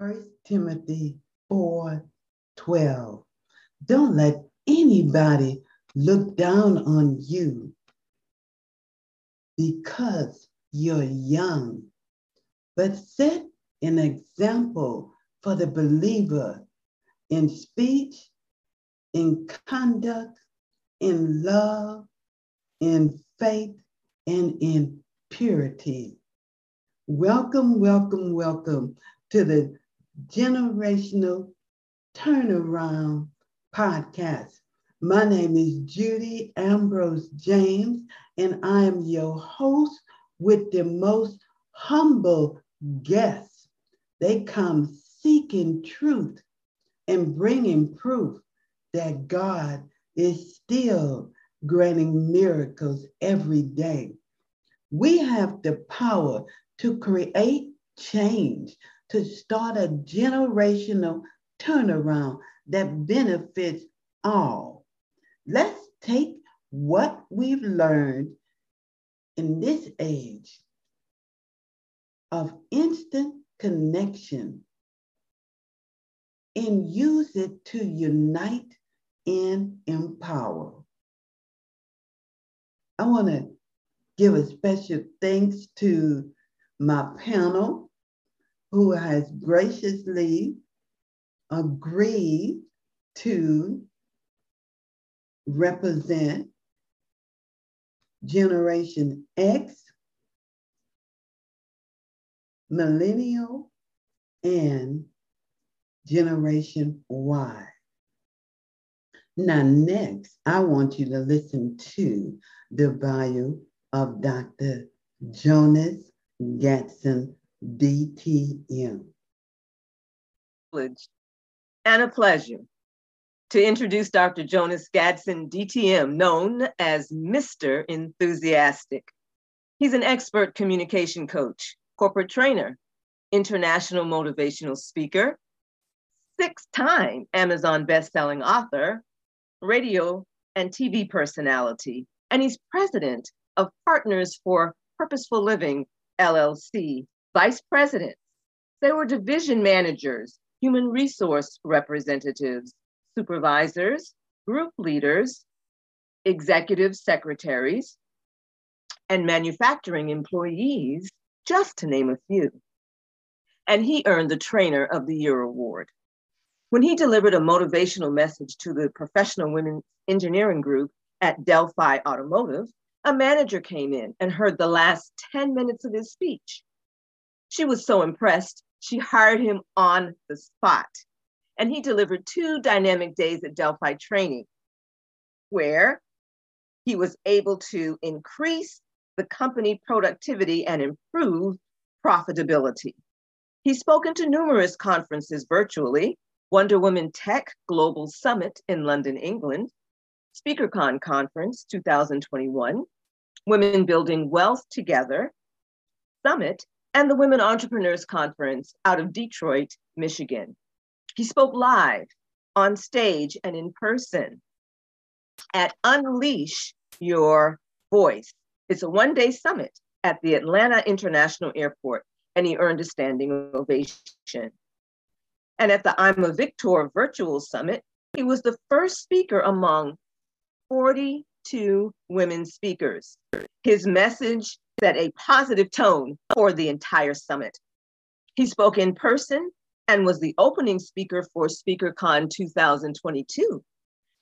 1 Timothy 4 12. Don't let anybody look down on you because you're young, but set an example for the believer in speech, in conduct, in love, in faith, and in purity. Welcome, welcome, welcome to the Generational Turnaround Podcast. My name is Judy Ambrose James, and I am your host with the most humble guests. They come seeking truth and bringing proof that God is still granting miracles every day. We have the power to create change, to start a generational turnaround that benefits all. Let's take what we've learned in this age of instant connection and use it to unite and empower. I want to give a special thanks to my panel who has graciously agreed to represent Generation X, Millennial, and Generation Y. Now, next, I want you to listen to the bio of Dr. Jonas Gadson, DTM. And a pleasure to introduce Dr. Jonas Gadson, DTM, known as Mr. Enthusiastic. He's an expert communication coach, corporate trainer, international motivational speaker, six time Amazon best-selling author, radio and TV personality, and he's president of Partners for Purposeful Living, LLC, vice presidents. They were division managers, human resource representatives, supervisors, group leaders, executive secretaries, and manufacturing employees, just to name a few. And he earned the Trainer of the Year award. When he delivered a motivational message to the professional women engineering group at Delphi Automotive, a manager came in and heard the last 10 minutes of his speech. She was so impressed, she hired him on the spot. And he delivered two dynamic days at Delphi training, where he was able to increase the company productivity and improve profitability. He's spoken to numerous conferences virtually, Wonder Woman Tech Global Summit in London, England, SpeakerCon Conference 2021, Women Building Wealth Together Summit, and the Women Entrepreneurs Conference out of Detroit, Michigan. He spoke live, on stage, and in person at Unleash Your Voice. It's a one day summit at the Atlanta International Airport, and he earned a standing ovation. And at the I'm a Victor virtual summit, he was the first speaker among 42 women speakers. His message set a positive tone for the entire summit. He spoke in person and was the opening speaker for SpeakerCon 2022.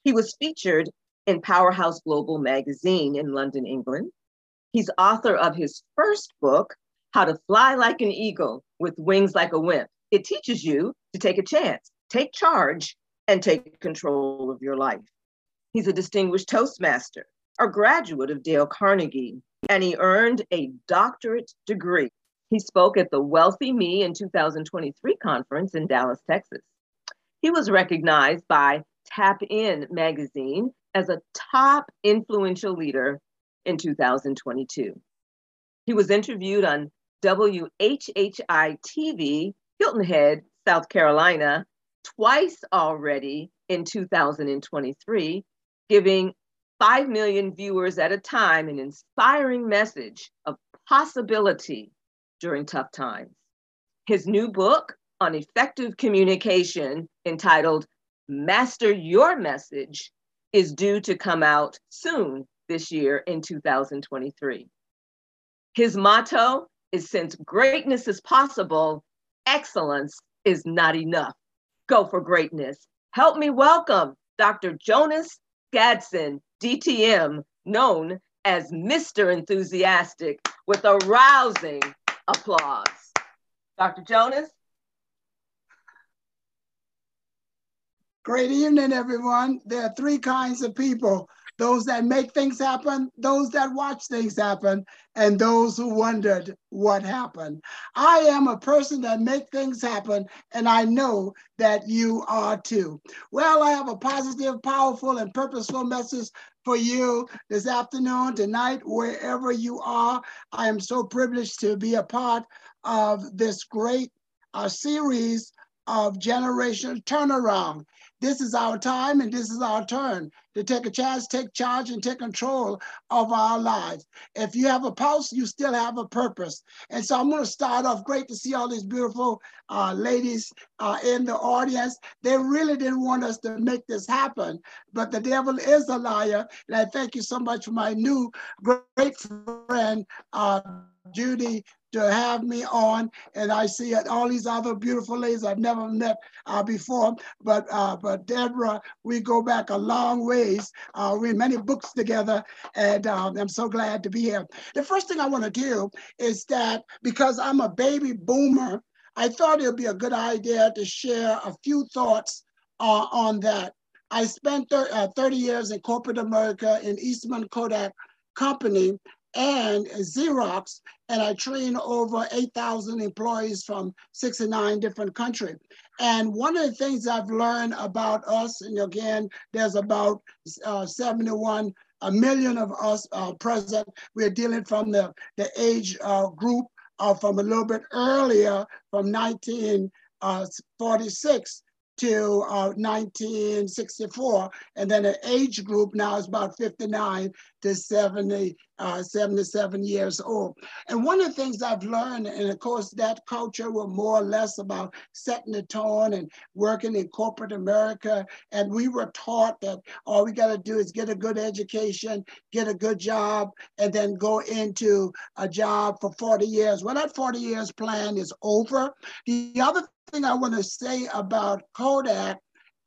He was featured in Powerhouse Global magazine in London, England. He's author of his first book, How to Fly Like an Eagle with Wings Like a Wimp. It teaches you to take a chance, take charge, and take control of your life. He's a distinguished Toastmaster, a graduate of Dale Carnegie, and he earned a doctorate degree. He spoke at the Wealthy Me in 2023 conference in Dallas, Texas. He was recognized by Tap In magazine as a top influential leader in 2022. He was interviewed on WHHI TV Hilton Head, South Carolina, twice already in 2023, giving 5 million viewers at a time an inspiring message of possibility during tough times. His new book, on effective communication entitled Master Your Message is due to come out soon this year in 2023. His motto is Since greatness is possible, excellence is not enough. Go for greatness. Help me welcome Dr. Jonas Gadson, DTM, known as Mr. Enthusiastic, with a rousing applause. Dr. Jonas? Great evening, everyone. There are three kinds of people those that make things happen, those that watch things happen, and those who wondered what happened. I am a person that make things happen, and I know that you are too. Well, I have a positive, powerful, and purposeful message for you this afternoon, tonight, wherever you are. I am so privileged to be a part of this great uh, series of Generation Turnaround. This is our time and this is our turn to take a chance, take charge, and take control of our lives. If you have a pulse, you still have a purpose. And so I'm going to start off. Great to see all these beautiful uh, ladies uh, in the audience. They really didn't want us to make this happen, but the devil is a liar. And I thank you so much for my new great friend, uh, Judy to have me on. And I see all these other beautiful ladies I've never met uh, before. But uh, but Deborah, we go back a long ways. Uh, we many books together, and um, I'm so glad to be here. The first thing I want to do is that because I'm a baby boomer, I thought it would be a good idea to share a few thoughts uh, on that. I spent uh, 30 years in corporate America in Eastman Kodak Company, and Xerox, and I train over 8,000 employees from 69 different countries. And one of the things I've learned about us, and again, there's about uh, 71 a million of us uh, present. We're dealing from the, the age uh, group uh, from a little bit earlier, from 1946 to uh, 1964. And then the age group now is about 59 to 70, uh, 77 years old. And one of the things I've learned, and of course that culture was more or less about setting the tone and working in corporate America. And we were taught that all we got to do is get a good education, get a good job, and then go into a job for 40 years. Well, that 40 years plan is over. The other thing I want to say about Kodak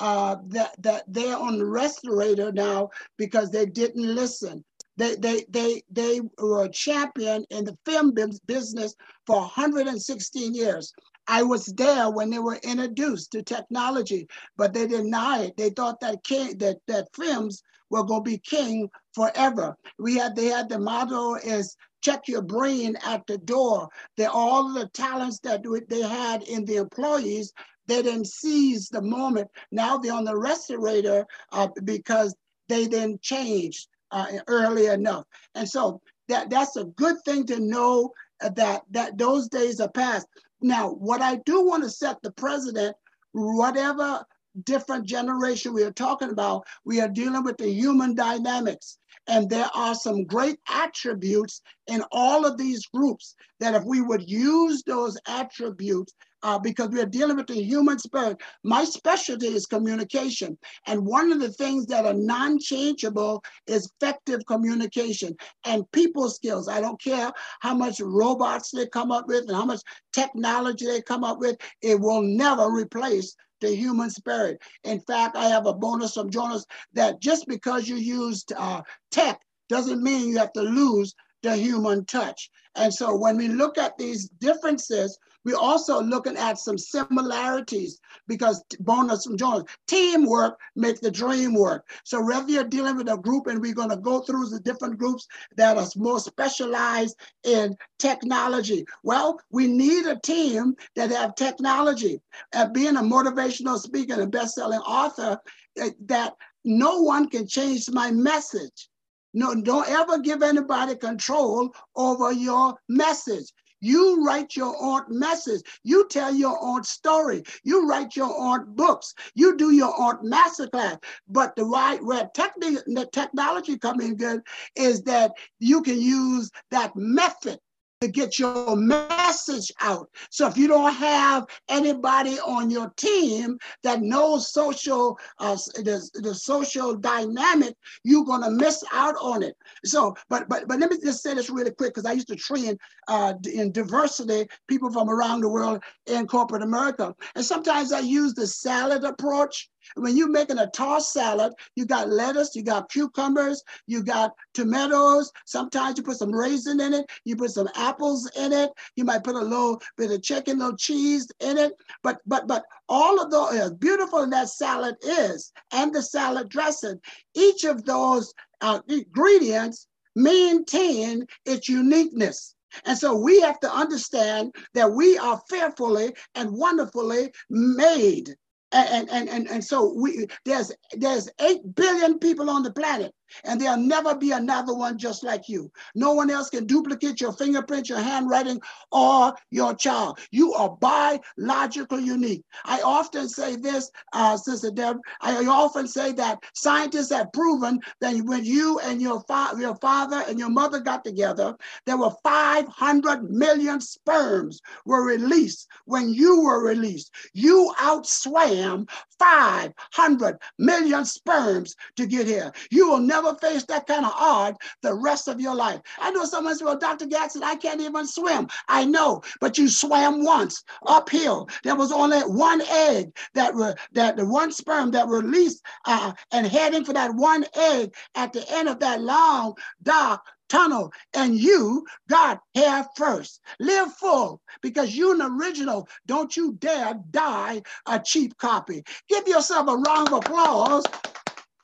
uh, that that they're on the respirator now because they didn't listen. They they they they were a champion in the film business for 116 years. I was there when they were introduced to technology, but they denied it. They thought that king, that that films were going to be king forever. We had they had the motto is check your brain at the door. That all the talents that they had in the employees, they didn't seize the moment. Now they're on the respirator uh, because they didn't change uh, early enough. And so that, that's a good thing to know that, that those days are past. Now, what I do want to set the president, whatever different generation we are talking about, we are dealing with the human dynamics. And there are some great attributes in all of these groups that if we would use those attributes, uh, because we are dealing with the human spirit, my specialty is communication. And one of the things that are non changeable is effective communication and people skills. I don't care how much robots they come up with and how much technology they come up with, it will never replace the human spirit. In fact, I have a bonus from Jonas that just because you used uh, tech doesn't mean you have to lose the human touch. And so when we look at these differences, we're also looking at some similarities because bonus from Jonas, teamwork makes the dream work. So whether you're dealing with a group and we're going to go through the different groups that are more specialized in technology. Well, we need a team that have technology. And being a motivational speaker and a best-selling author, eh, that no one can change my message. No, don't ever give anybody control over your message. You write your own message. You tell your own story. You write your own books. You do your own masterclass. But the right where techni- the technology come in good is that you can use that method to get your message out. So if you don't have anybody on your team that knows social, uh, the, the social dynamic, you're gonna miss out on it. So, but but but let me just say this really quick because I used to train uh, in diversity people from around the world in corporate America, and sometimes I use the salad approach. When you're making a tossed salad, you got lettuce, you got cucumbers, you got tomatoes. Sometimes you put some raisin in it, you put some apples in it, you might put a little bit of chicken, little cheese in it. But but but all of those, as beautiful that salad is, and the salad dressing, each of those uh, ingredients maintain its uniqueness. And so we have to understand that we are fearfully and wonderfully made and and and, and so we there's there's 8 billion people on the planet and there'll never be another one just like you. No one else can duplicate your fingerprint, your handwriting, or your child. You are biologically unique. I often say this, uh, Sister Deb, I often say that scientists have proven that when you and your, fa- your father and your mother got together, there were 500 million sperms were released when you were released. You outswam 500 million sperms to get here. You will never never face that kind of odds the rest of your life. I know someone said, well, Dr. Gadson, I can't even swim. I know, but you swam once uphill. There was only one egg that were that the one sperm that released uh, and heading for that one egg at the end of that long, dark tunnel and you got here first. Live full because you're an original. Don't you dare die a cheap copy. Give yourself a round of applause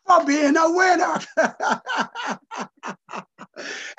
for being a winner.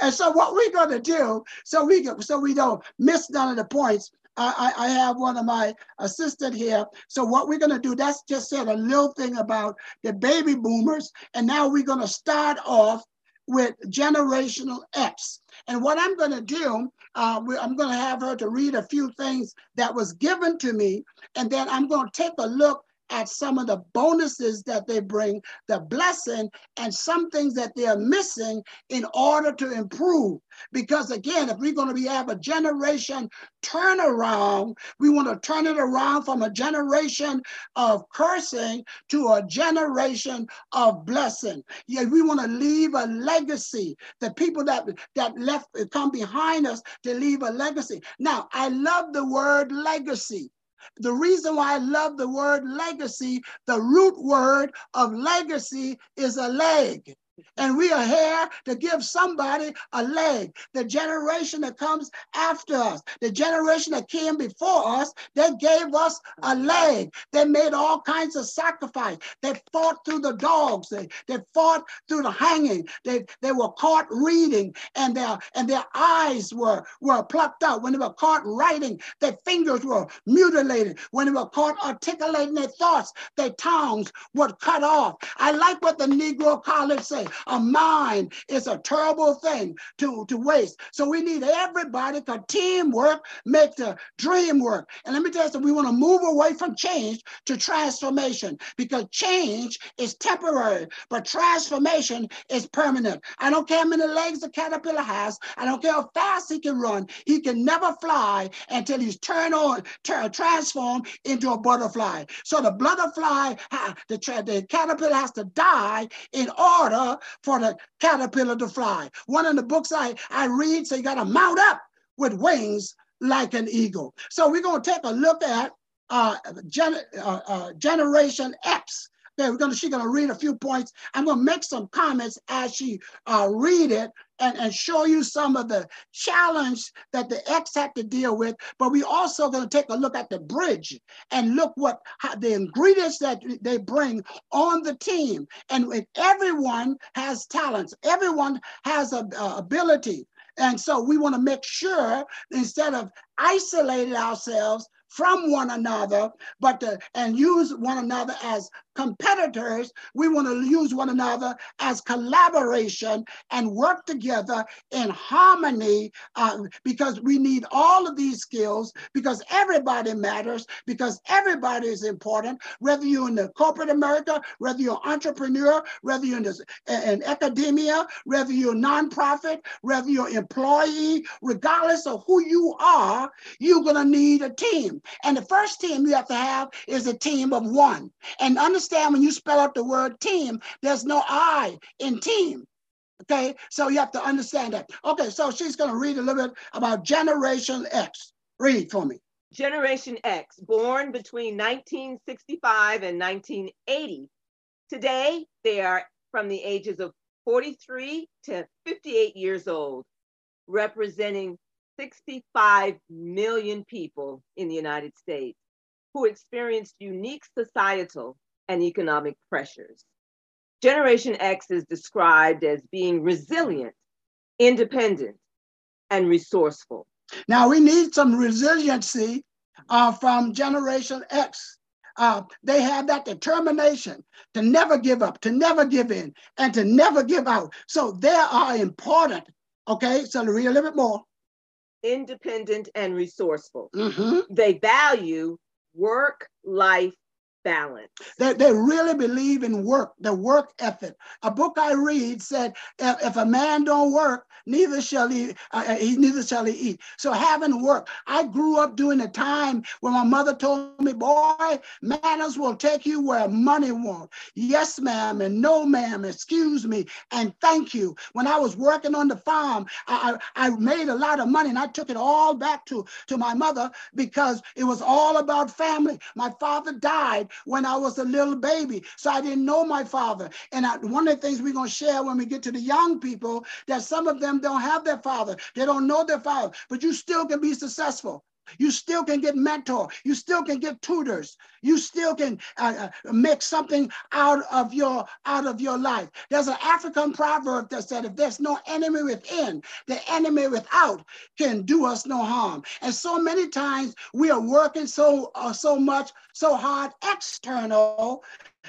and so what we're going to do, so we so we don't miss none of the points. I, I have one of my assistant here. So what we're going to do, that's just said a little thing about the baby boomers. And now we're going to start off with generational X. And what I'm going to do, uh, I'm going to have her to read a few things that was given to me. And then I'm going to take a look at some of the bonuses that they bring, the blessing, and some things that they're missing in order to improve. Because again, if we're going to be have a generation turnaround, we want to turn it around from a generation of cursing to a generation of blessing. Yeah, we want to leave a legacy. The people that that left come behind us to leave a legacy. Now, I love the word legacy the reason why I love the word legacy, the root word of legacy is a leg. And we are here to give somebody a leg. The generation that comes after us, the generation that came before us, they gave us a leg. They made all kinds of sacrifice. They fought through the dogs. They, they fought through the hanging. They, they were caught reading and their and their eyes were, were plucked out. When they were caught writing, their fingers were mutilated. When they were caught articulating their thoughts, their tongues were cut off. I like what the Negro College A mind is a terrible thing to, to waste. So we need everybody to teamwork make the dream work. And let me tell you something, we want to move away from change to transformation because change is temporary, but transformation is permanent. I don't care how many legs a caterpillar has. I don't care how fast he can run. He can never fly until he's turned on, turn, uh, transformed into a butterfly. So the butterfly, the, the caterpillar has to die in order for the caterpillar to fly. One of the books I, I read say you got to mount up with wings like an eagle. So we're going to take a look at uh, gen, uh, uh, Generation X. Okay, we're gonna, she's gonna read a few points. I'm gonna make some comments as she uh, read it and, and show you some of the challenge that the ex had to deal with. But we also to take a look at the bridge and look what how, the ingredients that they bring on the team. And everyone has talents, everyone has a, a ability. And so we want to make sure instead of isolating ourselves, from one another, but to, and use one another as competitors. We want to use one another as collaboration and work together in harmony uh, because we need all of these skills because everybody matters, because everybody is important, whether you're in the corporate America, whether you're an entrepreneur, whether you're in, this, in academia, whether you're a nonprofit, whether you're employee, regardless of who you are, you're going to need a team. And the first team you have to have is a team of one. And understand when you spell out the word team, there's no I in team. Okay, so you have to understand that. Okay, so she's going to read a little bit about Generation X. Read for me. Generation X, born between 1965 and 1980. Today, they are from the ages of 43 to 58 years old, representing 65 million people in the United States who experienced unique societal and economic pressures. Generation X is described as being resilient, independent, and resourceful. Now, we need some resiliency uh, from Generation X. Uh, they have that determination to never give up, to never give in, and to never give out. So they are important. Okay, so to read a little bit more. Independent and resourceful. Mm-hmm. They value work life balance. They, they really believe in work, the work ethic. A book I read said, if, if a man don't work, neither shall he, uh, uh, he neither shall he eat. So having work, I grew up during a time when my mother told me, boy, manners will take you where money won't. Yes, ma'am, and no, ma'am, excuse me, and thank you. When I was working on the farm, I, I, I made a lot of money and I took it all back to, to my mother because it was all about family. My father died when I was a little baby. So I didn't know my father. And I, one of the things we're going to share when we get to the young people that some of them don't have their father. They don't know their father, but you still can be successful. You still can get mentor. You still can get tutors. You still can uh, uh, make something out of your out of your life. There's an African proverb that said, "If there's no enemy within, the enemy without can do us no harm." And so many times we are working so uh, so much, so hard external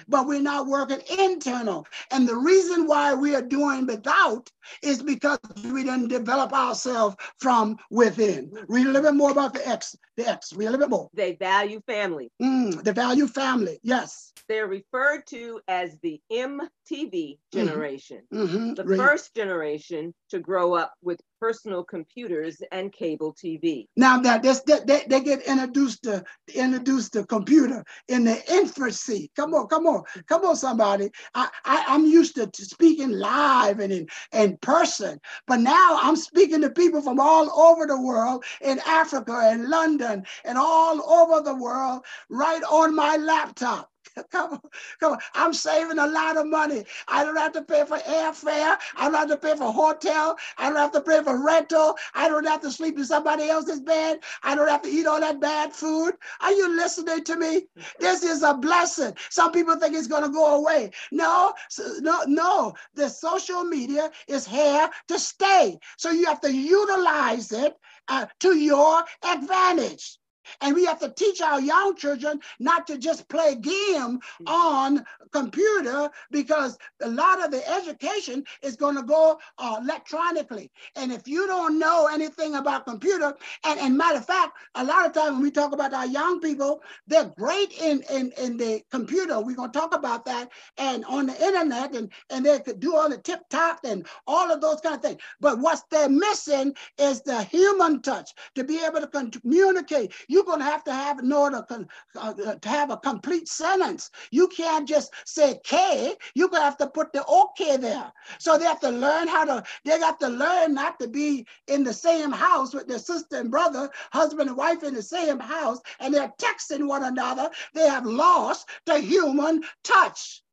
but we're not working internal. And the reason why we are doing without is because we didn't develop ourselves from within. Read a little bit more about the X, the X, read a little bit more. They value family. Mm, they value family, yes. They're referred to as the MTV mm-hmm. generation, mm-hmm. the first generation to grow up with personal computers and cable TV. Now that they, they get introduced to introduced to computer in the infancy. Come on, come on, come on, somebody. I, I I'm used to, to speaking live and in, in person, but now I'm speaking to people from all over the world, in Africa and London and all over the world, right on my laptop. Come on, come on. I'm saving a lot of money. I don't have to pay for airfare. I don't have to pay for hotel. I don't have to pay for rental. I don't have to sleep in somebody else's bed. I don't have to eat all that bad food. Are you listening to me? This is a blessing. Some people think it's going to go away. No, no, no. The social media is here to stay. So you have to utilize it uh, to your advantage. And we have to teach our young children not to just play game on computer because a lot of the education is going to go uh, electronically. And if you don't know anything about computer, and, and matter of fact, a lot of times when we talk about our young people, they're great in, in, in the computer. We're going to talk about that and on the internet, and, and they could do all the tip top and all of those kind of things. But what they're missing is the human touch to be able to communicate. You're going to have to have in order to, uh, to have a complete sentence. You can't just say K, you're gonna have to put the OK there. So they have to learn how to, they got to learn not to be in the same house with their sister and brother, husband and wife in the same house, and they're texting one another. They have lost the human touch.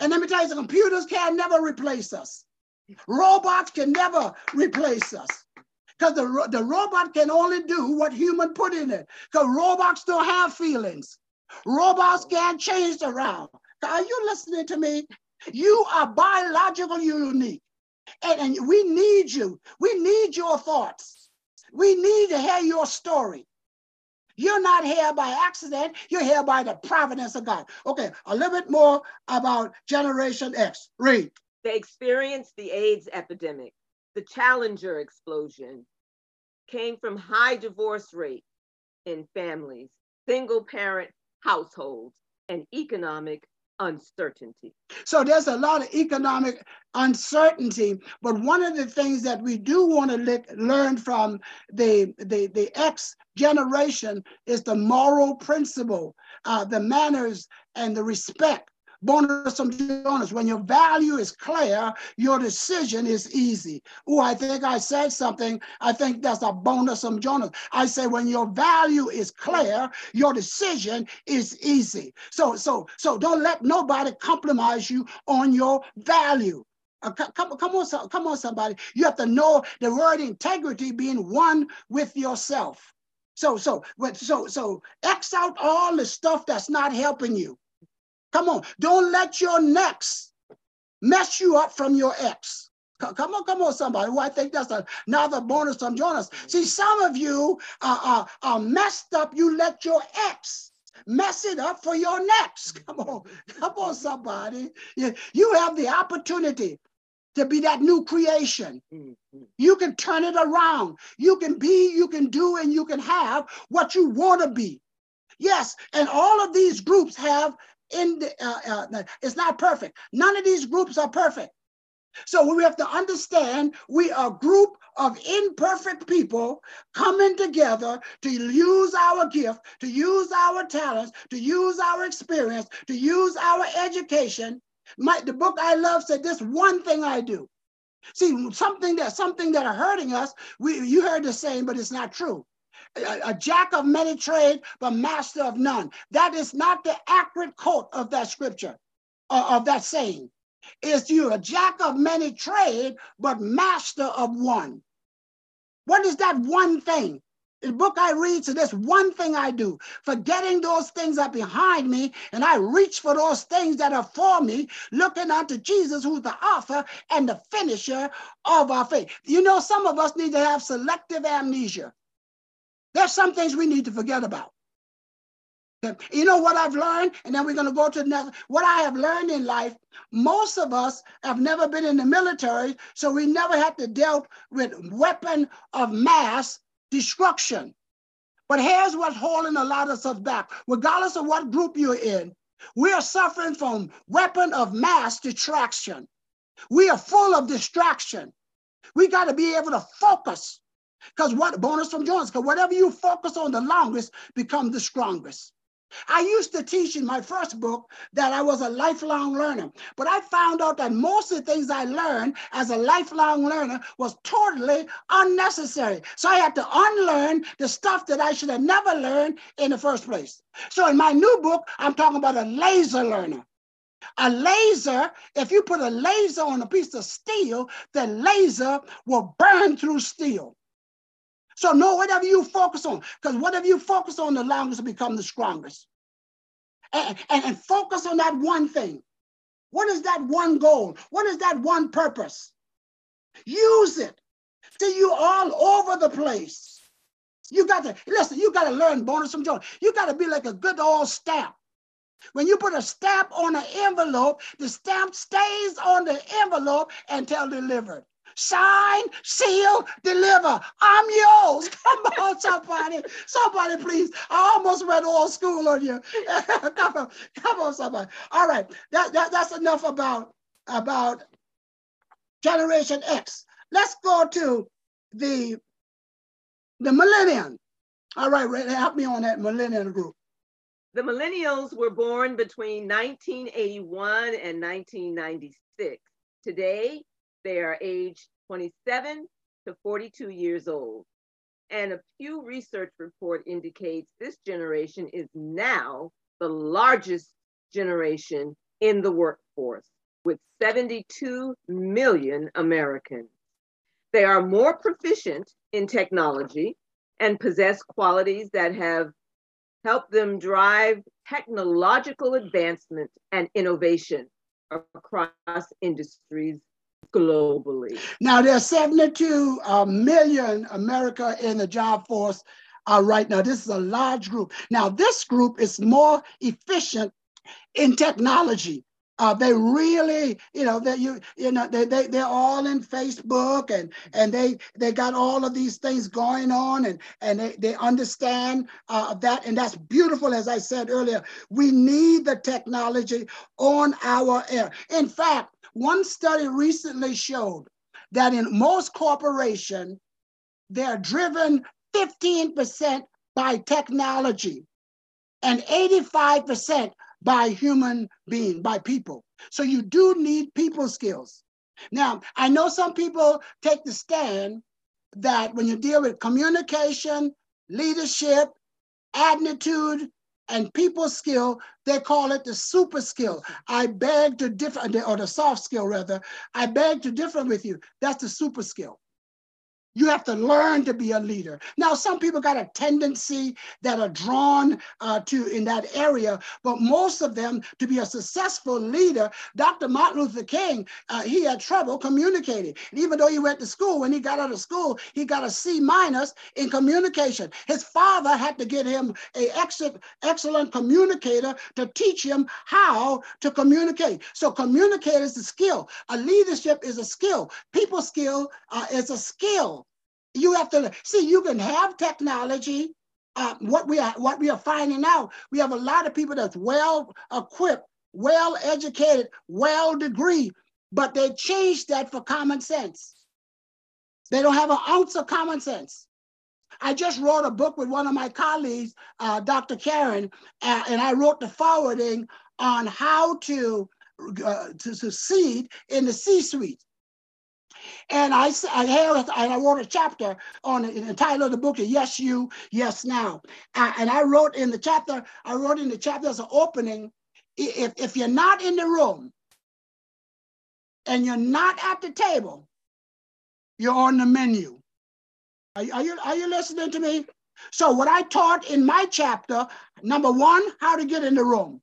And let me tell you, the computers can never replace us. Robots can never replace us. Because the, the robot can only do what human put in it. Because robots don't have feelings. Robots oh. can't change around. Are you listening to me? You are biologically unique. And, and we need you. We need your thoughts. We need to hear your story. You're not here by accident. You're here by the providence of God. Okay, a little bit more about Generation X. Read. They experienced the AIDS epidemic, the Challenger explosion, came from high divorce rate in families, single parent households, and economic uncertainty. So there's a lot of economic uncertainty, but one of the things that we do want to learn from the, the, the X generation is the moral principle, uh, the manners and the respect bonus Jonas. When your value is clear, your decision is easy. Oh, I think I said something. I think that's a bonus Jonas. I say when your value is clear, your decision is easy. So, so, so don't let nobody compromise you on your value. Uh, come, come on, come on, somebody. You have to know the word integrity being one with yourself. So, so, so, so, X out all the stuff that's not helping you. Come on. Don't let your next mess you up from your ex. Come on, come on, somebody. Well, I think that's another bonus from Jonas. See, some of you are, are, are messed up. You let your ex mess it up for your next. Come on, come on, somebody. You, you have the opportunity to be that new creation. You can turn it around. You can be, you can do, and you can have what you want to be. Yes, and all of these groups have in the, uh, uh, it's not perfect. None of these groups are perfect. So we have to understand we are a group of imperfect people coming together to use our gift, to use our talents, to use our experience, to use our education. My, the book I love said this one thing I do. See, something that something that are hurting us, we you heard the saying, but it's not true a, a jack of many trade, but master of none. That is not the accurate quote of that scripture, uh, of that saying. Is you a jack of many trade, but master of one. What is that one thing? The book I read, so this one thing I do. Forgetting those things that are behind me, and I reach for those things that are for me, looking unto Jesus, who's the author and the finisher of our faith. You know, some of us need to have selective amnesia. There's some things we need to forget about. You know what I've learned? And then we're going to go to the next. What I have learned in life, most of us have never been in the military, so we never had to deal with weapon of mass destruction. But here's what's holding a lot of us back. Regardless of what group you're in, we are suffering from weapon of mass distraction. We are full of distraction. We got to be able to focus because what bonus from Jonas? Because whatever you focus on the longest becomes the strongest. I used to teach in my first book that I was a lifelong learner, but I found out that most of the things I learned as a lifelong learner was totally unnecessary. So I had to unlearn the stuff that I should have never learned in the first place. So in my new book, I'm talking about a laser learner. A laser, if you put a laser on a piece of steel, the laser will burn through steel. So know whatever you focus on, because whatever you focus on, the longest will become the strongest. And, and, and focus on that one thing. What is that one goal? What is that one purpose? Use it till you all over the place. You got to listen, you got to learn bonus from joy. You got to be like a good old stamp. When you put a stamp on an envelope, the stamp stays on the envelope until delivered sign, seal, deliver. I'm yours. Come on, somebody. Somebody, please. I almost went old school on you. come on, come on, somebody. All right. That, that, that's enough about, about Generation X. Let's go to the, the millennium. All right, Ray, help me on that millennium group. The millennials were born between 1981 and 1996. Today, they are aged 27 to 42 years old. And a Pew Research report indicates this generation is now the largest generation in the workforce with 72 million Americans. They are more proficient in technology and possess qualities that have helped them drive technological advancement and innovation across industries globally. Now, there's 72 uh, million America in the job force. uh, right now. This is a large group. Now, this group is more efficient in technology. Uh, they really, you know, that you, you know, they, they, they're all in Facebook and, and they, they got all of these things going on and, and they, they understand uh, that. And that's beautiful. As I said earlier, we need the technology on our air. In fact, one study recently showed that in most corporations, they're driven 15% by technology and 85% by human being, by people. So you do need people skills. Now, I know some people take the stand that when you deal with communication, leadership, attitude, and people skill, they call it the super skill. I beg to differ, or the soft skill rather. I beg to differ with you. That's the super skill. You have to learn to be a leader. Now, some people got a tendency that are drawn uh, to in that area, but most of them, to be a successful leader, Dr. Martin Luther King, uh, he had trouble communicating. And even though he went to school, when he got out of school, he got a C minus in communication. His father had to get him a excellent, excellent communicator to teach him how to communicate. So communicate is a skill. A leadership is a skill. People skill uh, is a skill. You have to see. You can have technology. Uh, what we are what we are finding out, we have a lot of people that's well equipped, well educated, well degree, but they changed that for common sense. They don't have an ounce of common sense. I just wrote a book with one of my colleagues, uh, Dr. Karen, uh, and I wrote the forwarding on how to uh, to succeed in the C-suite. And I, I, have, I wrote a chapter on it, the title of the book is Yes You, Yes Now. Uh, and I wrote in the chapter, I wrote in the chapter as an opening, if, if you're not in the room and you're not at the table, you're on the menu. Are, are, you, are you listening to me? So what I taught in my chapter, number one, how to get in the room.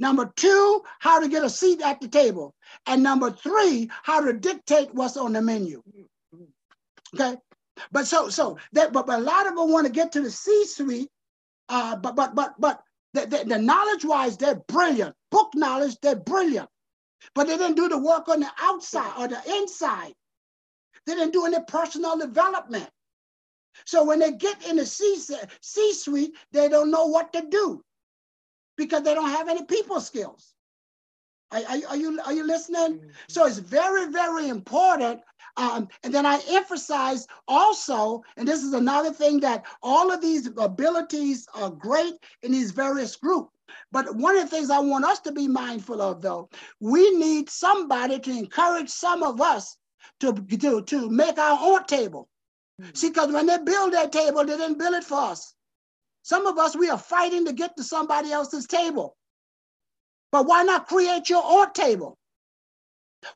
Number two, how to get a seat at the table. And number three, how to dictate what's on the menu. Okay. But so so that but, but a lot of them want to get to the C-suite. Uh, but but but but the, the, the knowledge wise, they're brilliant. Book knowledge, they're brilliant. But they didn't do the work on the outside or the inside. They didn't do any personal development. So when they get in the C, C-suite, they don't know what to do because they don't have any people skills. Are, are, are you, are you listening? Mm-hmm. So it's very, very important. Um, and then I emphasize also, and this is another thing that all of these abilities are great in these various groups. But one of the things I want us to be mindful of, though, we need somebody to encourage some of us to, to, to make our own table. Mm-hmm. See, because when they build that table, they didn't build it for us. Some of us, we are fighting to get to somebody else's table. But why not create your own table?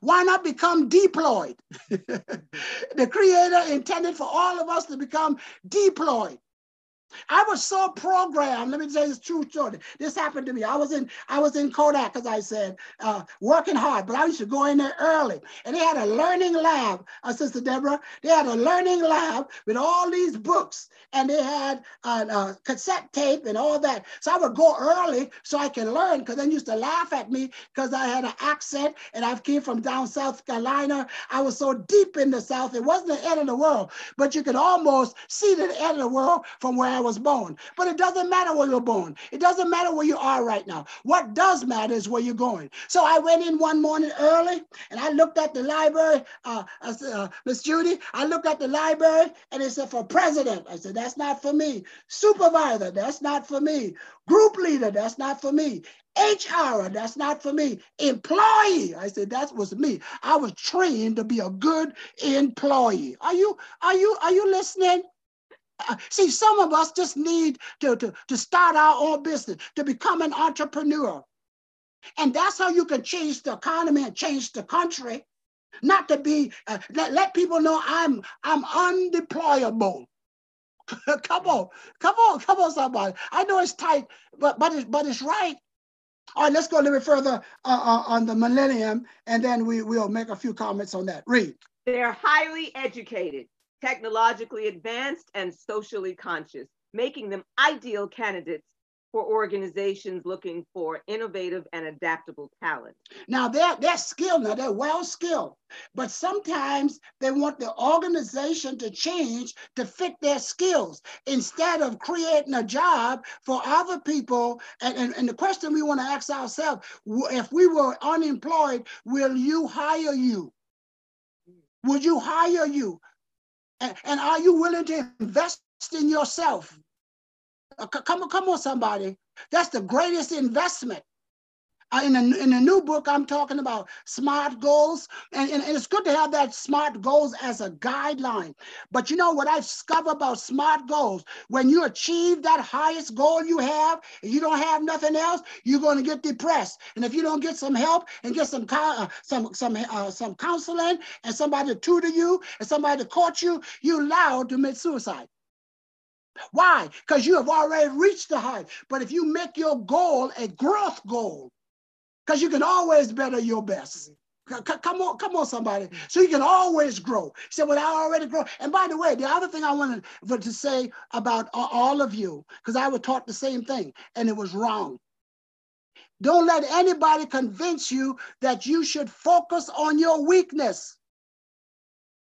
Why not become deployed? the creator intended for all of us to become deployed. I was so programmed. Let me tell you this true story. This happened to me. I was in I was in Kodak, as I said, uh, working hard, but I used to go in there early. And they had a learning lab, uh, Sister Deborah. They had a learning lab with all these books, and they had a, a cassette tape and all that. So I would go early so I can learn, because they used to laugh at me because I had an accent and I came from down South Carolina. I was so deep in the South. It wasn't the end of the world, but you could almost see the end of the world from where I was born. But it doesn't matter where you're born. It doesn't matter where you are right now. What does matter is where you're going. So I went in one morning early and I looked at the library. Uh, uh, Miss Judy, I looked at the library and it said for president. I said, that's not for me. Supervisor, that's not for me. Group leader, that's not for me. HR, that's not for me. Employee, I said that was me. I was trained to be a good employee. Are you are you are you listening? See, some of us just need to, to, to start our own business, to become an entrepreneur. And that's how you can change the economy and change the country. Not to be, uh, let, let people know I'm, I'm undeployable. come on, come on, come on, somebody. I know it's tight, but but it's but it's right. All right, let's go a little bit further uh, uh, on the millennium, and then we will make a few comments on that. Read. They're highly educated technologically advanced and socially conscious. making them ideal candidates for organizations looking for innovative and adaptable talent. Now they're they're skilled, now they're well skilled, but sometimes they want the organization to change to fit their skills instead of creating a job for other people. And, and, and the question we want to ask ourselves, if we were unemployed, will you hire you? Mm. Would you hire you? And, are you willing to invest in yourself? Uh, come on, come on, somebody. That's the greatest investment. Uh, in, a, in a new book, I'm talking about smart goals. And, and, and, it's good to have that smart goals as a guideline. But you know what I discovered about smart goals? When you achieve that highest goal you have, and you don't have nothing else, you're going to get depressed. And if you don't get some help and get some uh, some some uh, some counseling and somebody to tutor you and somebody to coach you, you're allowed to commit suicide. Why? Because you have already reached the height. But if you make your goal a growth goal, because you can always better your best. Come on, come on, somebody. So you can always grow. He said, Well, I already grow. And by the way, the other thing I wanted to say about all of you, because I was taught the same thing, and it was wrong. Don't let anybody convince you that you should focus on your weakness.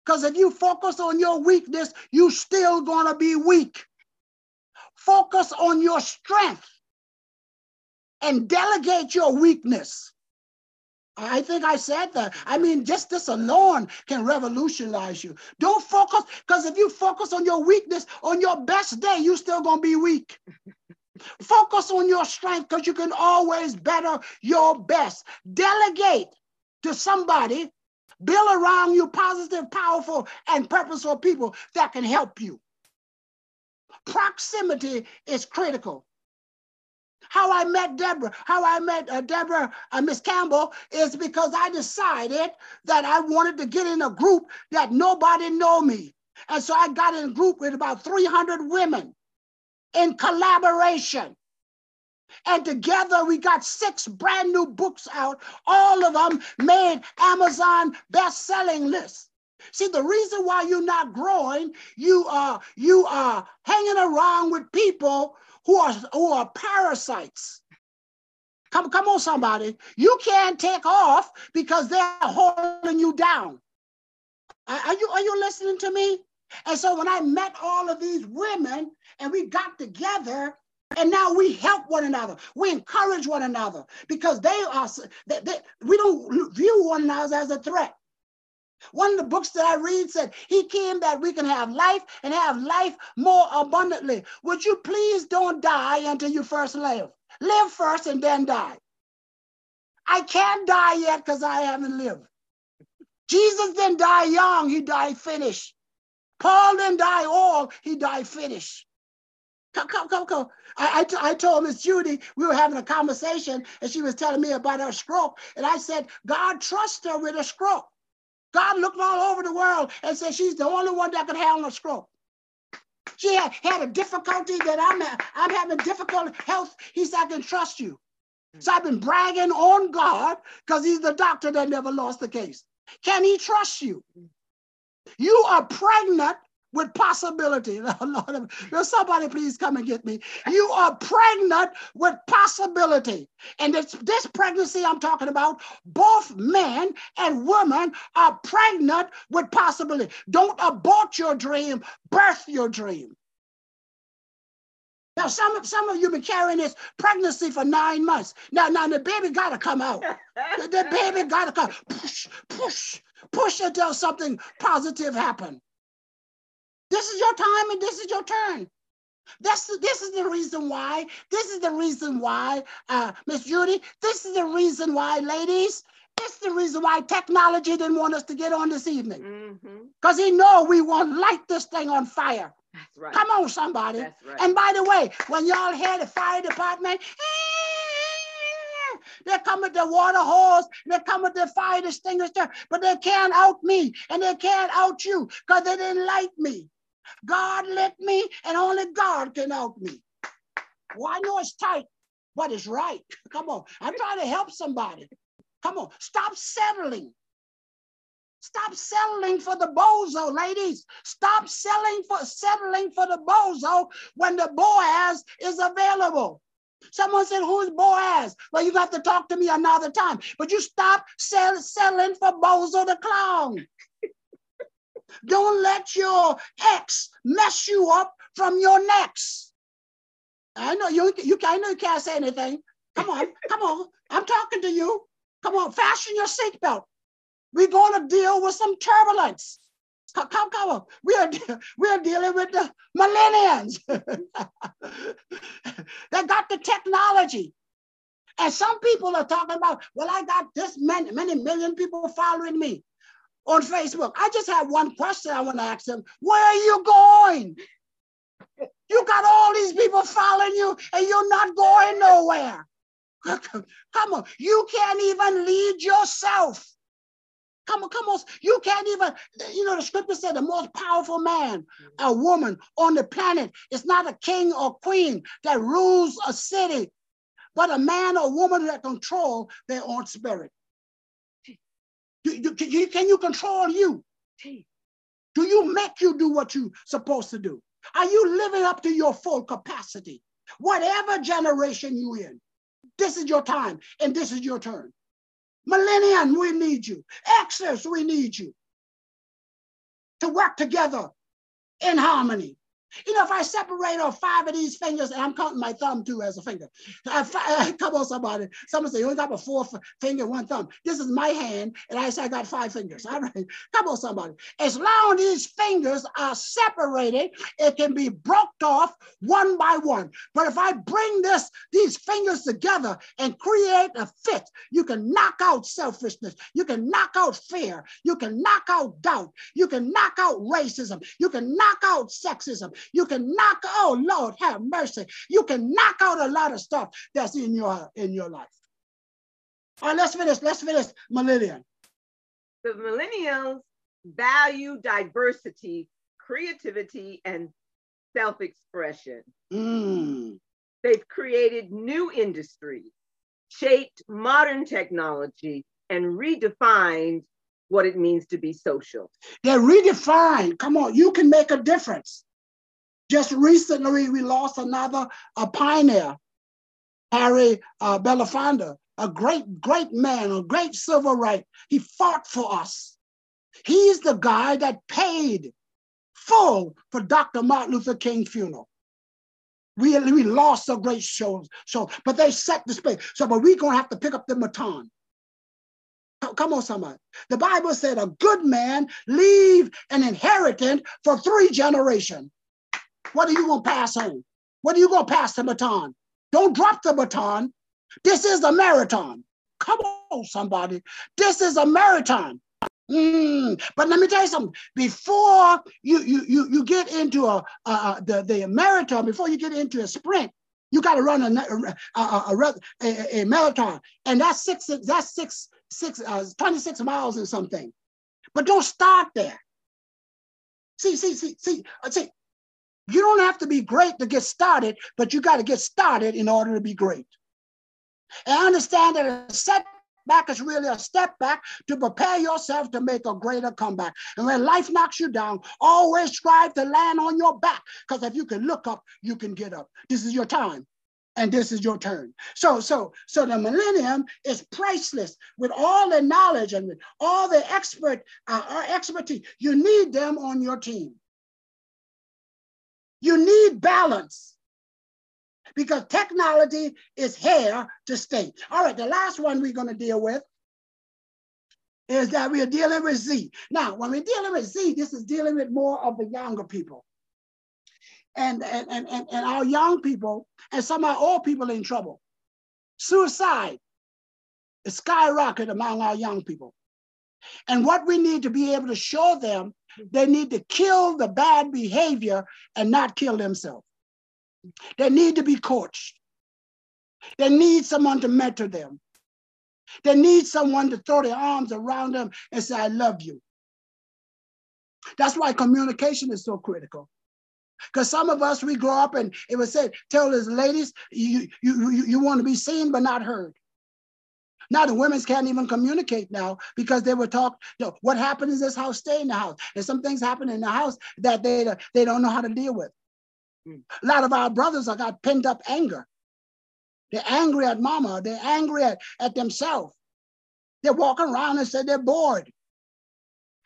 Because if you focus on your weakness, you're still gonna be weak. Focus on your strength and delegate your weakness. I think I said that. I mean, just this alone can revolutionize you. Don't focus, because if you focus on your weakness, on your best day, you're still going to be weak. focus on your strength because you can always better your best. Delegate to somebody, build around you positive, powerful, and purposeful people that can help you. Proximity is critical. How I met Deborah, how I met uh, Deborah, uh, Miss Campbell, is because I decided that I wanted to get in a group that nobody know me. And so I got in a group with about 300 women in collaboration. And together we got six brand new books out. All of them made Amazon best-selling lists. See, the reason why you're not growing, you are you are hanging around with people who are who are parasites. Come, come on, somebody. You can't take off because they're holding you down. Are you are you listening to me? And so when I met all of these women and we got together, and now we help one another. We encourage one another because they are, they, they, we don't view one another as a threat. One of the books that I read said, He came that we can have life and have life more abundantly. Would you please don't die until you first live? Live first and then die. I can't die yet because I haven't lived. Jesus didn't die young, he died finished. Paul didn't die old, he died finished. Come, come, come, come. I, I, I told Miss Judy, we were having a conversation and she was telling me about her stroke. And I said, God trusts her with a stroke. God looked all over the world and said she's the only one that could handle a stroke. She had, had a difficulty that I'm I'm having difficult health. He said, I can trust you. So I've been bragging on God because he's the doctor that never lost the case. Can he trust you? You are pregnant with possibility. Lord, will somebody please come and get me. You are pregnant with possibility. And it's this pregnancy I'm talking about, both men and women are pregnant with possibility. Don't abort your dream, birth your dream. Now, some of some of you have been carrying this pregnancy for nine months. Now, now the baby gotta come out. the, the baby gotta come. Push, push, push until something positive happen. This is your time and this is your turn. That's the, this is the reason why. This is the reason why, uh, Miss Judy. This is the reason why, ladies. This is the reason why technology didn't want us to get on this evening. Because mm-hmm. he know we want light this thing on fire. That's right. Come on, somebody. Right. And by the way, when y'all hear the fire department, they come with the water hose, they come with the fire extinguisher, but they can't out me and they can't out you because they didn't light me. God let me, and only God can help me. Well, I know it's tight, but it's right. Come on. I'm trying to help somebody. Come on. Stop settling. Stop settling for the bozo, ladies. Stop selling for settling for the bozo when the Boaz is available. Someone said, Who's Boaz? Well, you have to talk to me another time. But you stop sell, selling for Bozo the clown. Don't let your ex mess you up from your next. I know you, you I know you can't say anything. Come on, come on. I'm talking to you. Come on, fasten your seatbelt. We're going to deal with some turbulence. Come, come, come on. We are, we are dealing with the millennials. they got the technology. And some people are talking about, well, I got this many, many million people following me on Facebook. I just have one question I want to ask them. Where are you going? You got all these people following you and you're not going nowhere. Come on. You can't even lead yourself. Come on, come on. You can't even, you know, the scripture said the most powerful man, a woman on the planet is not a king or queen that rules a city, but a man or woman that control their own spirit. You, you, can you control you? Do you make you do what you're supposed to do? Are you living up to your full capacity? Whatever generation you're in, this is your time and this is your turn. Millennium, we need you. Access, we need you to work together in harmony. You know, if I separate off five of these fingers, and I'm counting my thumb too as a finger. Uh, I, uh, come on, somebody. Someone say, you only got a four finger, one thumb. This is my hand, and I say I got five fingers. All right. Come on, somebody. As long as these fingers are separated, it can be broke off one by one. But if I bring this, these fingers together and create a fit, you can knock out selfishness. You can knock out fear. You can knock out doubt. You can knock out racism. You can knock out sexism. You can knock, oh Lord, have mercy. You can knock out a lot of stuff that's in your in your life. All right, let's finish. Let's finish millennium. The millennials value diversity, creativity, and self-expression. Mm. They've created new industries, shaped modern technology, and redefined what it means to be social. They're redefined. Come on, you can make a difference. Just recently, we lost another a pioneer, Harry uh, Belafonte, a great, great man, a great civil right. He fought for us. He's the guy that paid full for Dr. Martin Luther King funeral. We, we lost a great show, show, but they set the space. So, but we're gonna have to pick up the baton. Come on, somebody. The Bible said a good man leave an inheritance for three generations. What are you going to pass on? What are you going to pass the baton? Don't drop the baton. This is a marathon. Come on, somebody. This is a marathon. Mm. But let me tell you something. Before you you you, you get into a, a, the the marathon, before you get into a sprint, you got to run a a, a, a, a marathon, and that's six that's six six uh, 26 miles or something. But don't start there. See, see, see, see, uh, see. You don't have to be great to get started, but you got to get started in order to be great. And understand that a setback is really a step back to prepare yourself to make a greater comeback. And when life knocks you down, always strive to land on your back because if you can look up, you can get up. This is your time and this is your turn. So, so, so the millennium is priceless with all the knowledge and all the expert uh, expertise. You need them on your team. You need balance because technology is here to stay. All right, the last one we're going to deal with is that we are dealing with Z. Now, when we're dealing with Z, this is dealing with more of the younger people. And, and, and, and, our young people and some of our old people in trouble. Suicide is skyrocketing among our young people. And what we need to be able to show them, they need to kill the bad behavior and not kill themselves. They need to be coached. They need someone to mentor them. They need someone to throw their arms around them and say, I love you. That's why communication is so critical. Because some of us, we grow up and it was said, tell us, ladies, you, you, you, you want to be seen but not heard. Now the women's can't even communicate now because they were taught, you know, what happened in this house, stay in the house. And some things happen in the house that they, they don't know how to deal with. Mm. A lot of our brothers have got pent up anger. They're angry at mama. They're angry at, at themselves. They're walking around and said they're bored.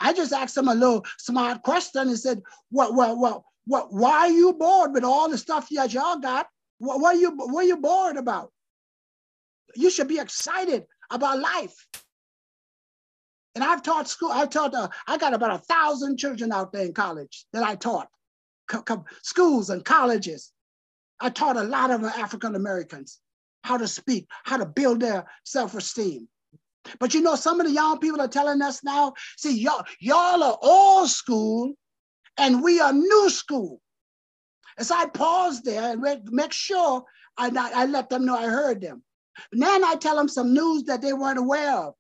I just asked them a little smart question and said, "What, what, what, what? Why are you bored with all the stuff that y'all got? What, what are you, what are you bored about? You should be excited about life." And I've taught school. I taught. Uh, I got about a thousand children out there in college that I taught, schools and colleges. I taught a lot of African Americans how to speak, how to build their self-esteem. But you know, some of the young people are telling us now, see, y'all, y'all are old school and we are new school. As I pause there and make sure I, I let them know I heard them. Then I tell them some news that they weren't aware of.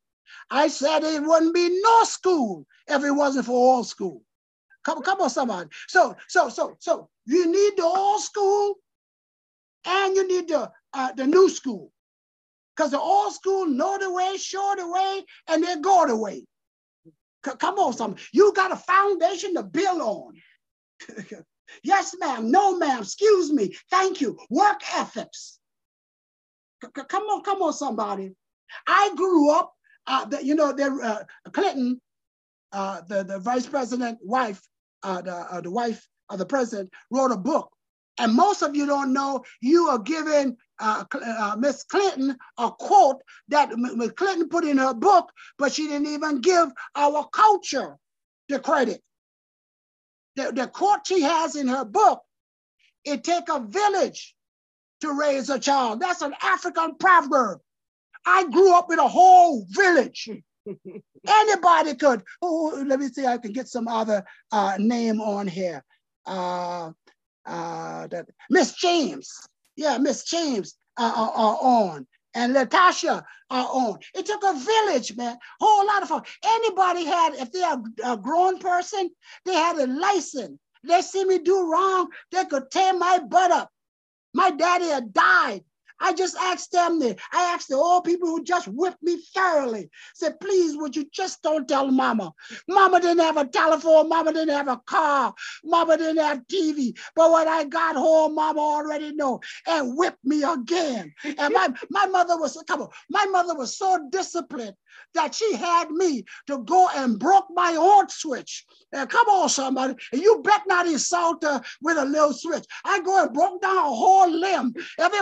I said it wouldn't be no school if it wasn't for old school. Come, come on, somebody. So, so, so, so you need the old school and you need the uh, the new school. Because the old school know the way, show the way, and they go the way. C- come on, somebody. You got a foundation to build on. yes, ma'am. No, ma'am. Excuse me. Thank you. Work ethics. Come on, come on, somebody. I grew up, uh, the, you know, the, uh, Clinton, uh, the, the vice president wife, uh, the, uh, the wife of the president, wrote a book and most of you don't know, you are giving uh, uh, Miss Clinton a quote that Miss Clinton put in her book, but she didn't even give our culture the credit. The, the quote she has in her book, it take a village to raise a child. That's an African proverb. I grew up in a whole village. Anybody could. Oh, let me see. I can get some other uh, name on here. Uh, uh, Miss James, yeah, Miss James are, are, are, on, and Latasha are on. It took a village, man, whole lot of folks. Anybody had, if they are a grown person, they had a license. They see me do wrong, they could tear my butt up. My daddy had died. I just asked them, the, I asked the old people who just whipped me thoroughly, said, please, would you just don't tell mama? Mama didn't have a telephone, mama didn't have a car, mama didn't have TV. But when I got home, mama already know and whipped me again. And my, my mother was, come on, my mother was so disciplined that she had me to go and broke my own switch. And come on, somebody. And you bet not insult her with a little switch. I go and broke down a whole limb. Every,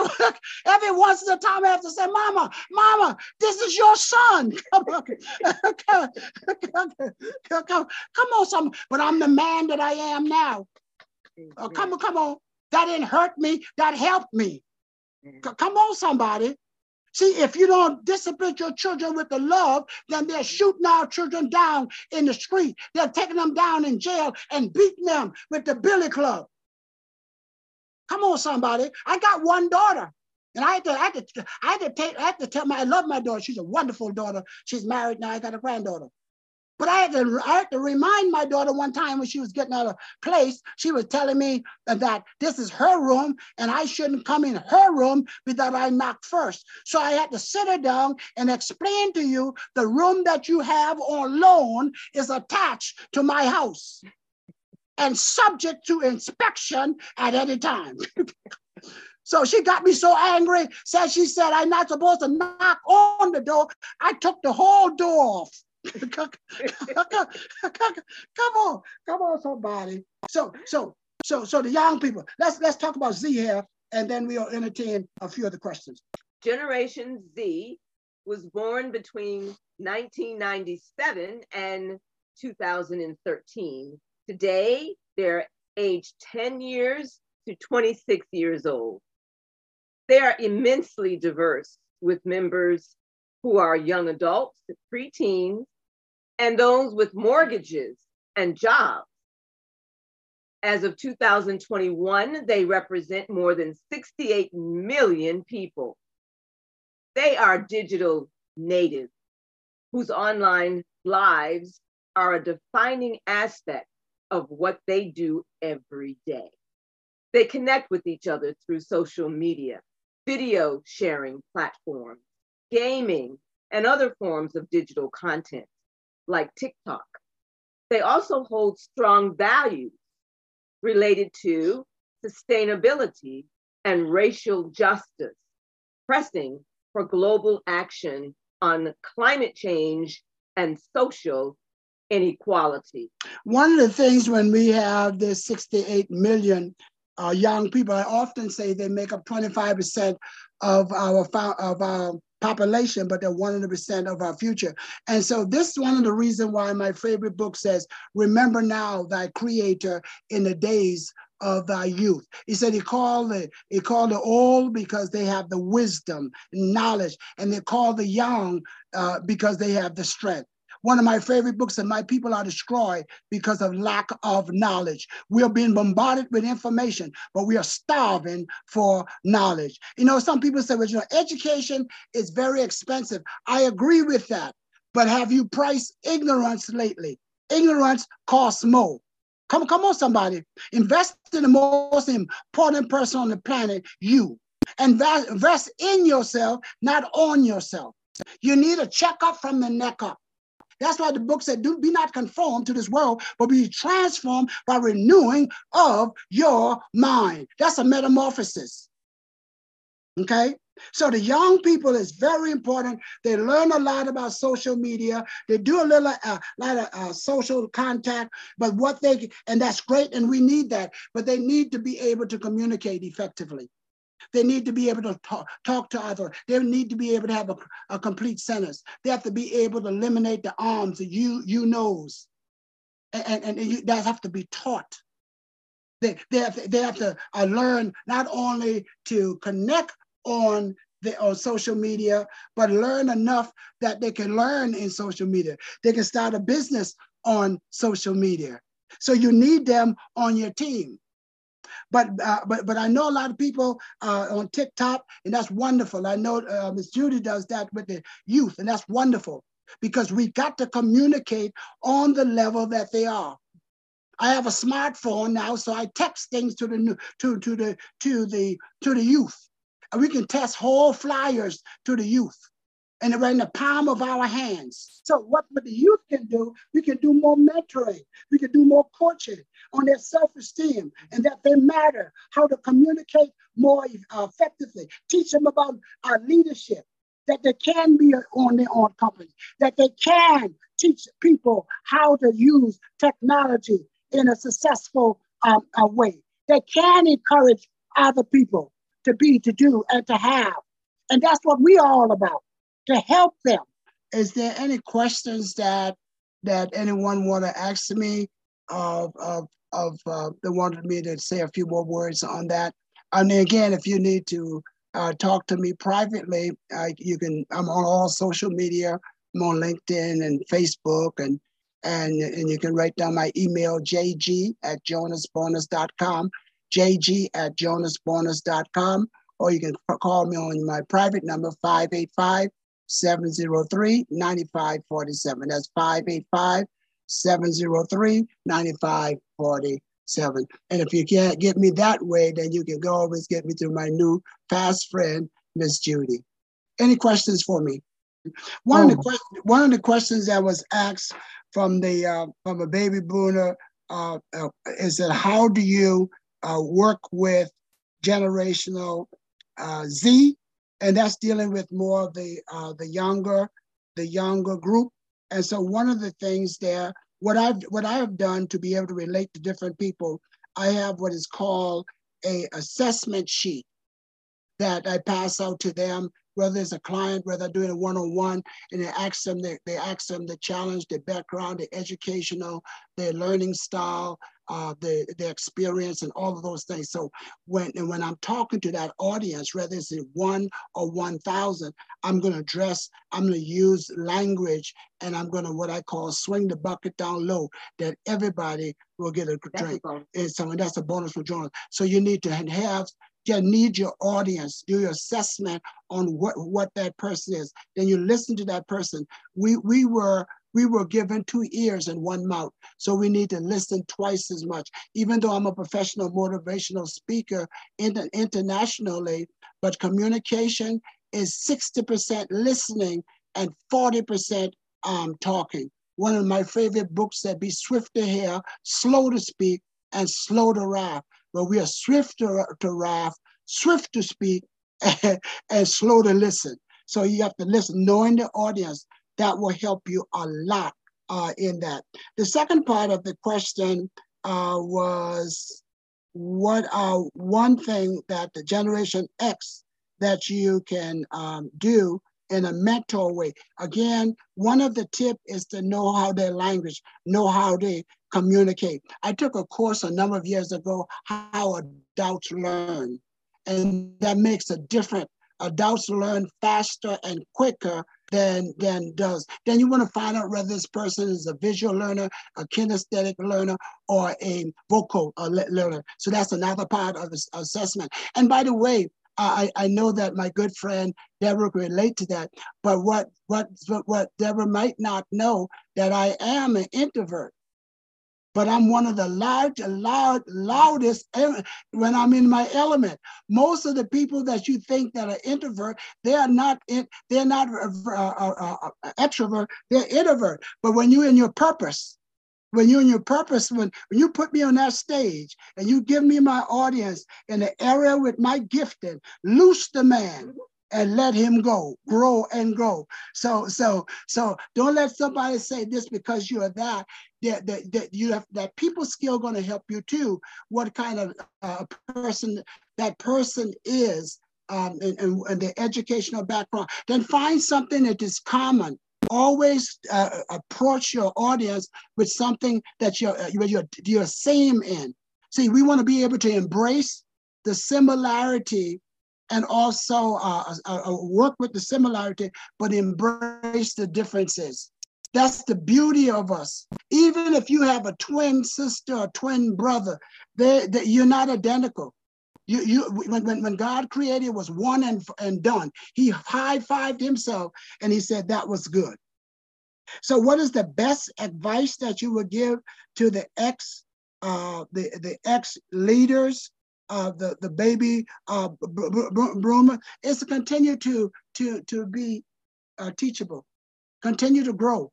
every once in a time I have to say, Mama, Mama, this is your son. Come on, come, come, come, come on, some. But I'm the man that I am now. Uh, come on, come on. That didn't hurt me. That helped me. Come on, somebody. See, if you don't discipline your children with the love, then they're shooting our children down in the street. They're taking them down in jail and beating them with the billy club. Come on, somebody. I got one daughter. And I had to, I had to, I had to, take, I had to tell my, I love my daughter. She's a wonderful daughter. She's married now. I got a granddaughter. But I had to, I had to remind my daughter one time when she was getting out of place, she was telling me that this is her room and I shouldn't come in her room without I knock first. So I had to sit her down and explain to you the room that you have on loan is attached to my house and subject to inspection at any time. So she got me so angry. Said she said I'm not supposed to knock on the door. I took the whole door off come, on, come on, somebody. So, so, so, so the young people. Let's let's talk about Z here, and then we'll entertain a few of the questions. Generation Z was born between 1997 and 2013. Today, they're aged 10 years to 26 years old. They are immensely diverse with members who are young adults, preteens, and those with mortgages and jobs. As of 2021, they represent more than 68 million people. They are digital natives whose online lives are a defining aspect of what they do every day. They connect with each other through social media, video sharing platforms, gaming, and other forms of digital content like TikTok. They also hold strong values related to sustainability and racial justice, pressing for global action on climate change and social inequality. One of the things when we have this 68 million uh, young people, I often say they make up 25% of our of our population, but they're 100% of our future. And so this is one of the reasons why my favorite book says, remember now thy creator in the days of thy youth. He said he called it, he called the old because they have the wisdom, knowledge, and they call the young uh, because they have the strength. One of my favorite books, and my people are destroyed because of lack of knowledge. We are being bombarded with information, but we are starving for knowledge. You know, some people say, well, you know, education is very expensive. I agree with that. But have you priced ignorance lately? Ignorance costs more. Come, come on, somebody. Invest in the most important person on the planet, you. Invest, invest in yourself, not on yourself. You need a checkup from the neck up. That's why the book said, Do be not conformed to this world, but be transformed by renewing of your mind. That's a metamorphosis. Okay? So the young people is very important. They learn a lot about social media. They do a little, uh, lot of uh, social contact, but what they and that's great, and we need that. But they need to be able to communicate effectively. They need to be able to talk, talk to others. They need to be able to have a, a complete sentence. They have to be able to eliminate the arms, the you, you knows. And, and, and you, that have to be taught. They, they, have to, they have to uh, learn not only to connect on the, on social media, but learn enough that they can learn in social media. They can start a business on social media. So you need them on your team. But uh, but but I know a lot of people uh, on TikTok, and that's wonderful. I know uh, Miss Judy does that with the youth, and that's wonderful because we got to communicate on the level that they are. I have a smartphone now, so I text things to the to to the to the to the youth. And we can test whole flyers to the youth and they're in the palm of our hands. So what, the youth can do, we can do more mentoring, we can do more coaching on their self-esteem and that they matter, how to communicate more uh, effectively, teach them about uh, leadership, that they can be on their own company, that they can teach people how to use technology in a successful um, uh, way. They can encourage other people to be, to do, and to have. And that's what we're all about to help them. Is there any questions that that anyone want to ask me of of of uh, they wanted me to say a few more words on that? And again, if you need to uh, talk to me privately, uh, you can. I'm on all social media. I'm on LinkedIn and Facebook, and and and you can write down my email jg at jonasbonus.com, jg at jonasbonus.com, or you can call me on my private number 585 703 9547. That's 585 703 9547. And if you can't get me that way, then you can go always get me through my new fast friend, Miss Judy. Any questions for me? One, oh. of, the oh. one of the questions that was asked from the uh, from a baby boomer uh, uh, is that how do you uh, work with generational uh, Z and that's dealing with more of the uh, the younger the younger group. And so one of the things there, what I've what I have done to be able to relate to different people, I have what is called a assessment sheet that I pass out to them whether it's a client, whether they're doing a one-on-one, and they ask them, they, they ask them the challenge, their background, their educational, their learning style, uh, the, the experience and all of those things. So when, and when I'm talking to that audience, whether it's a one or 1,000, I'm going to address, I'm going to use language and I'm going to what I call swing the bucket down low that everybody will get a drink. And so and that's a bonus for journalists. So you need to have you need your audience, do your assessment on what, what that person is. Then you listen to that person. We, we were we were given two ears and one mouth. So we need to listen twice as much. Even though I'm a professional motivational speaker inter- internationally, but communication is 60% listening and 40% um, talking. One of my favorite books said, be swift to hear, slow to speak, and slow to wrath. But we are swift to, to wrath, swift to speak, and, and slow to listen. So you have to listen, knowing the audience, that will help you a lot uh, in that. The second part of the question uh, was what uh, one thing that the Generation X that you can um, do in a mentor way. Again, one of the tip is to know how their language, know how they communicate. I took a course a number of years ago, how adults learn. And that makes a difference. Adults learn faster and quicker than, than does. Then you want to find out whether this person is a visual learner, a kinesthetic learner, or a vocal uh, learner. So that's another part of assessment. And by the way, I, I know that my good friend Deborah can relate to that. But what what what Deborah might not know that I am an introvert but I'm one of the loud, loud, loudest when I'm in my element. Most of the people that you think that are introvert, they are not in, they're not uh, uh, uh, uh, extrovert, they're introvert. But when you're in your purpose, when you're in your purpose, when, when you put me on that stage and you give me my audience in the area with my gifting, loose the man and let him go, grow and grow. So, so, so don't let somebody say this because you're that. That, that, that you have that people skill going to help you too. What kind of uh, person that person is, um, and, and, and the educational background. Then find something that is common always uh, approach your audience with something that you're, uh, you're, you're same in. See, we want to be able to embrace the similarity and also uh, uh, uh, work with the similarity, but embrace the differences. That's the beauty of us. Even if you have a twin sister or twin brother, they, they, you're not identical. You, you, when, when, when God created, was one and, and done. He high-fived himself and he said that was good. So what is the best advice that you would give to the ex, uh, the, the ex leaders uh, the the baby uh, Broomer is to continue to to to be uh, teachable, continue to grow,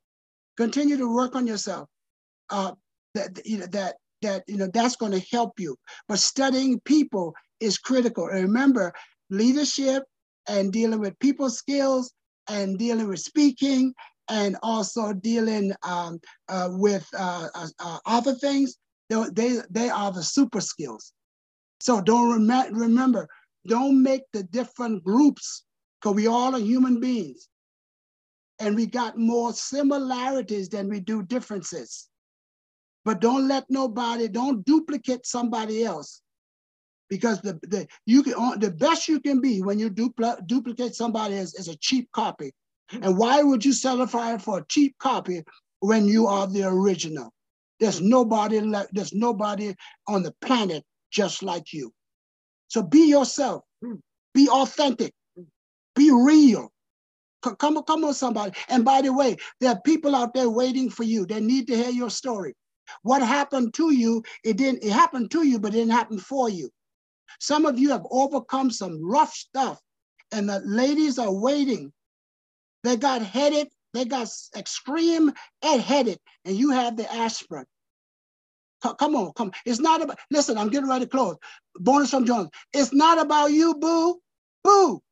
continue to work on yourself. Uh, that you know that that you know that's going to help you. But studying people is critical. And remember, leadership and dealing with people skills and dealing with speaking and also dealing um, uh, with uh, uh, uh other things. They, they, they are the super skills. So don't rem- remember, don't make the different groups, because we all are human beings. And we got more similarities than we do differences. But don't let nobody, don't duplicate somebody else. Because the, the you can uh, the best you can be when you dupl- duplicate somebody is, is a cheap copy. And why would you sell it for a cheap copy when you are the original? There's nobody left, there's nobody on the planet just like you. So be yourself, be authentic, be real. Come, come on, somebody. And by the way, there are people out there waiting for you. They need to hear your story. What happened to you, it didn't, it happened to you, but it didn't happen for you. Some of you have overcome some rough stuff, and the ladies are waiting. They got headed, they got extreme headed, and you have the aspirin. Come on, come. It's not about, listen, I'm getting ready to close. Bonus from Jonas. It's not about you, boo. Boo.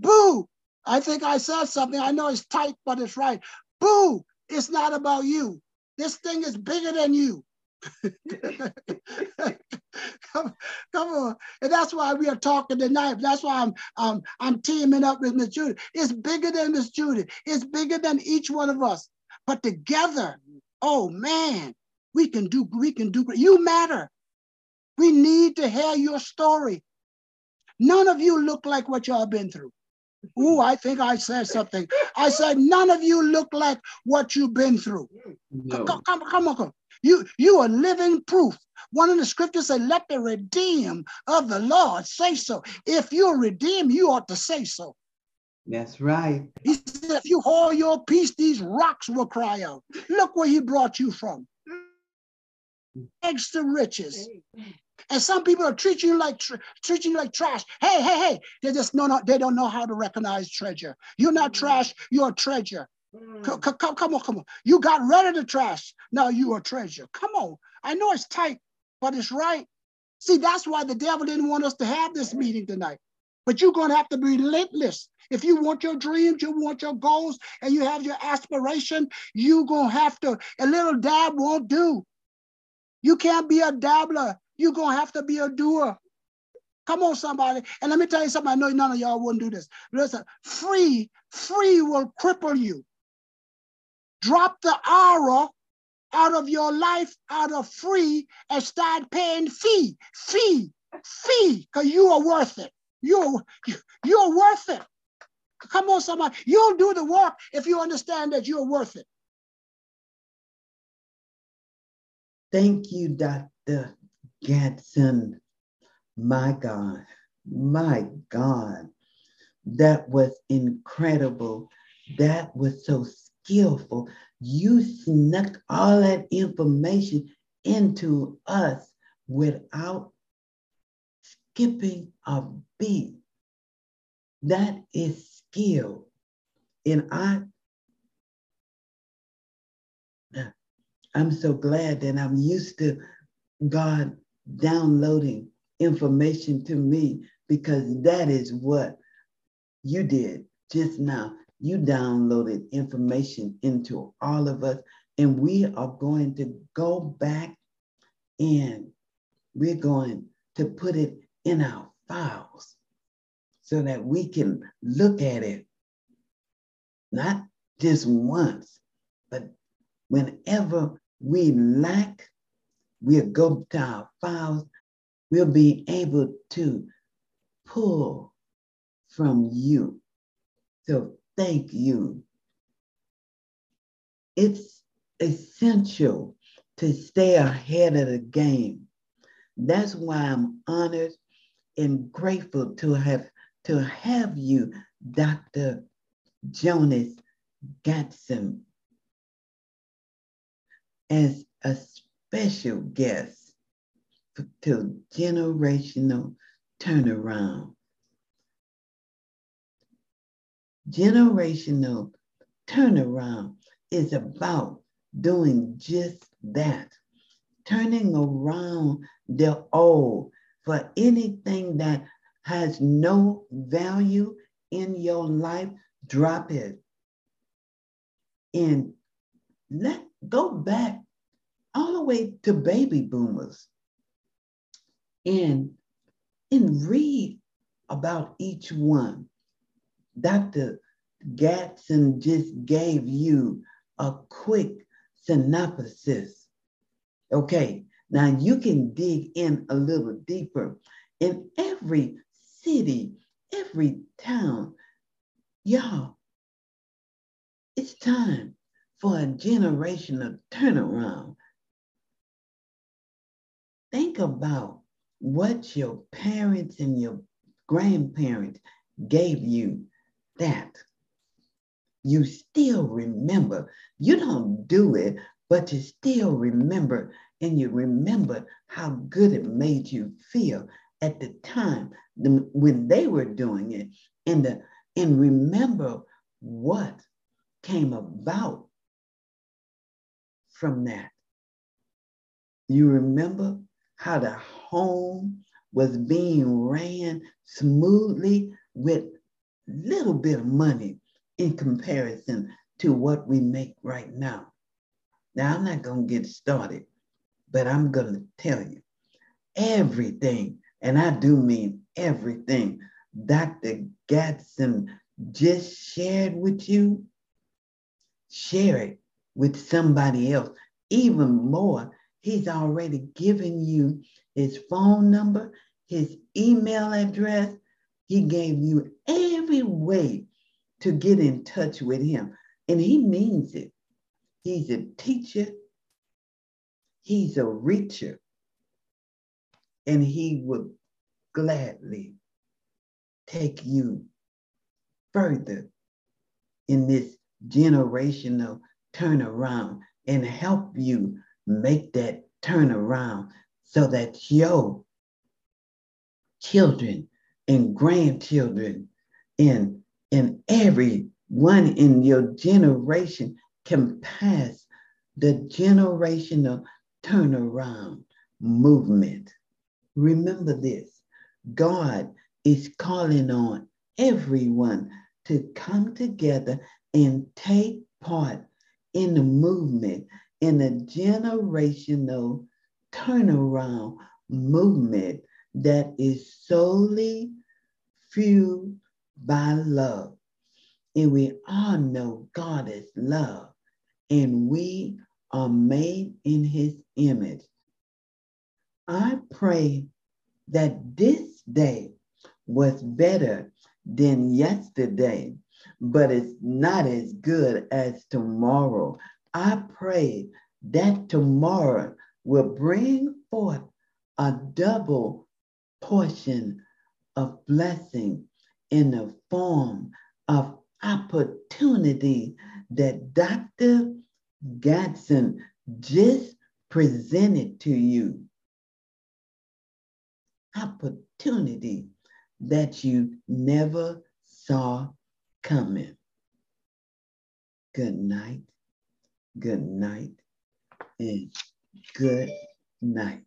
Boo. I think I said something. I know it's tight, but it's right. Boo. It's not about you. This thing is bigger than you. come, come on. And that's why we are talking tonight. That's why I'm um, I'm teaming up with Miss Judy. It's bigger than Miss Judy. It's bigger than each one of us. But together, oh man, we can do, we can do, you matter. We need to hear your story. None of you look like what y'all been through. Ooh, I think I said something. I said, none of you look like what you've been through. No. Come, come, come on, come. You, you are living proof. One of the scriptures said, let the redeem of the Lord say so. If you're redeemed, you ought to say so. That's right. He said, if you hold your peace, these rocks will cry out. Look where he brought you from extra riches. And some people are treating you like treating you like trash. Hey, hey, hey! They just know not. They don't know how to recognize treasure. You're not mm. trash. You're a treasure. Mm. Come, come, come on, come on. You got rid of the trash. Now you are treasure. Come on. I know it's tight, but it's right. See, that's why the devil didn't want us to have this meeting tonight. But you're going to have to be relentless. If you want your dreams, you want your goals, and you have your aspiration, you're going to have to, a little dab won't do. You can't be a dabbler. You're going to have to be a doer. Come on, somebody. And let me tell you something. I know none of y'all wouldn't do this. Listen, free, free will cripple you. Drop the aura out of your life, out of free, and start paying fee, fee, fee, because you are worth it. You're, you're worth it. Come on, somebody. You'll do the work if you understand that you're worth it. Thank you, Dr. Gadson. My God, my God, that was incredible. That was so skillful. You snuck all that information into us without skipping a beat. That is skill. And I I'm so glad that I'm used to God downloading information to me because that is what you did just now. You downloaded information into all of us, and we are going to go back and we're going to put it in our files so that we can look at it not just once, but whenever we lack, we'll go to our files, we'll be able to pull from you. So thank you. It's essential to stay ahead of the game. That's why I'm honored and grateful to have to have you, Dr. Jonas Gadson, as a special guest to generational turnaround. Generational turnaround is about doing just that, turning around the old for anything that has no value in your life, drop it. And let go back all the way to baby boomers and and read about each one. Dr. Gadson just gave you a quick synopsis. Okay, now you can dig in a little deeper. In every city, every town, y'all, it's time for a generational turnaround. Think about what your parents and your grandparents gave you that you still remember. You don't do it, but you still remember, and you remember how good it made you feel at the time when they were doing it, and the, and remember what came about from that. You remember how the home was being ran smoothly with little bit of money in comparison to what we make right now. Now, I'm not going to get started, but I'm going to tell you everything, and I do mean everything Dr. Gadson just shared with you, share it with somebody else. Even more, he's already given you his phone number, his email address. He gave you every way to get in touch with him. And he means it. He's a teacher, he's a reacher, and he would gladly take you further in this generational turnaround and help you make that turn around so that your children and grandchildren and, and everyone in your generation can pass the generational turnaround movement. Remember this God is calling on everyone to come together and take part in the movement, in a generational turnaround movement that is solely fueled by love. And we all know God is love, and we are made in his image. I pray that this day was better than yesterday, but it's not as good as tomorrow. I pray that tomorrow will bring forth a double portion of blessing in the form of opportunity that Dr. Gadson just presented to you. Opportunity that you never saw coming. Good night, good night, and good night.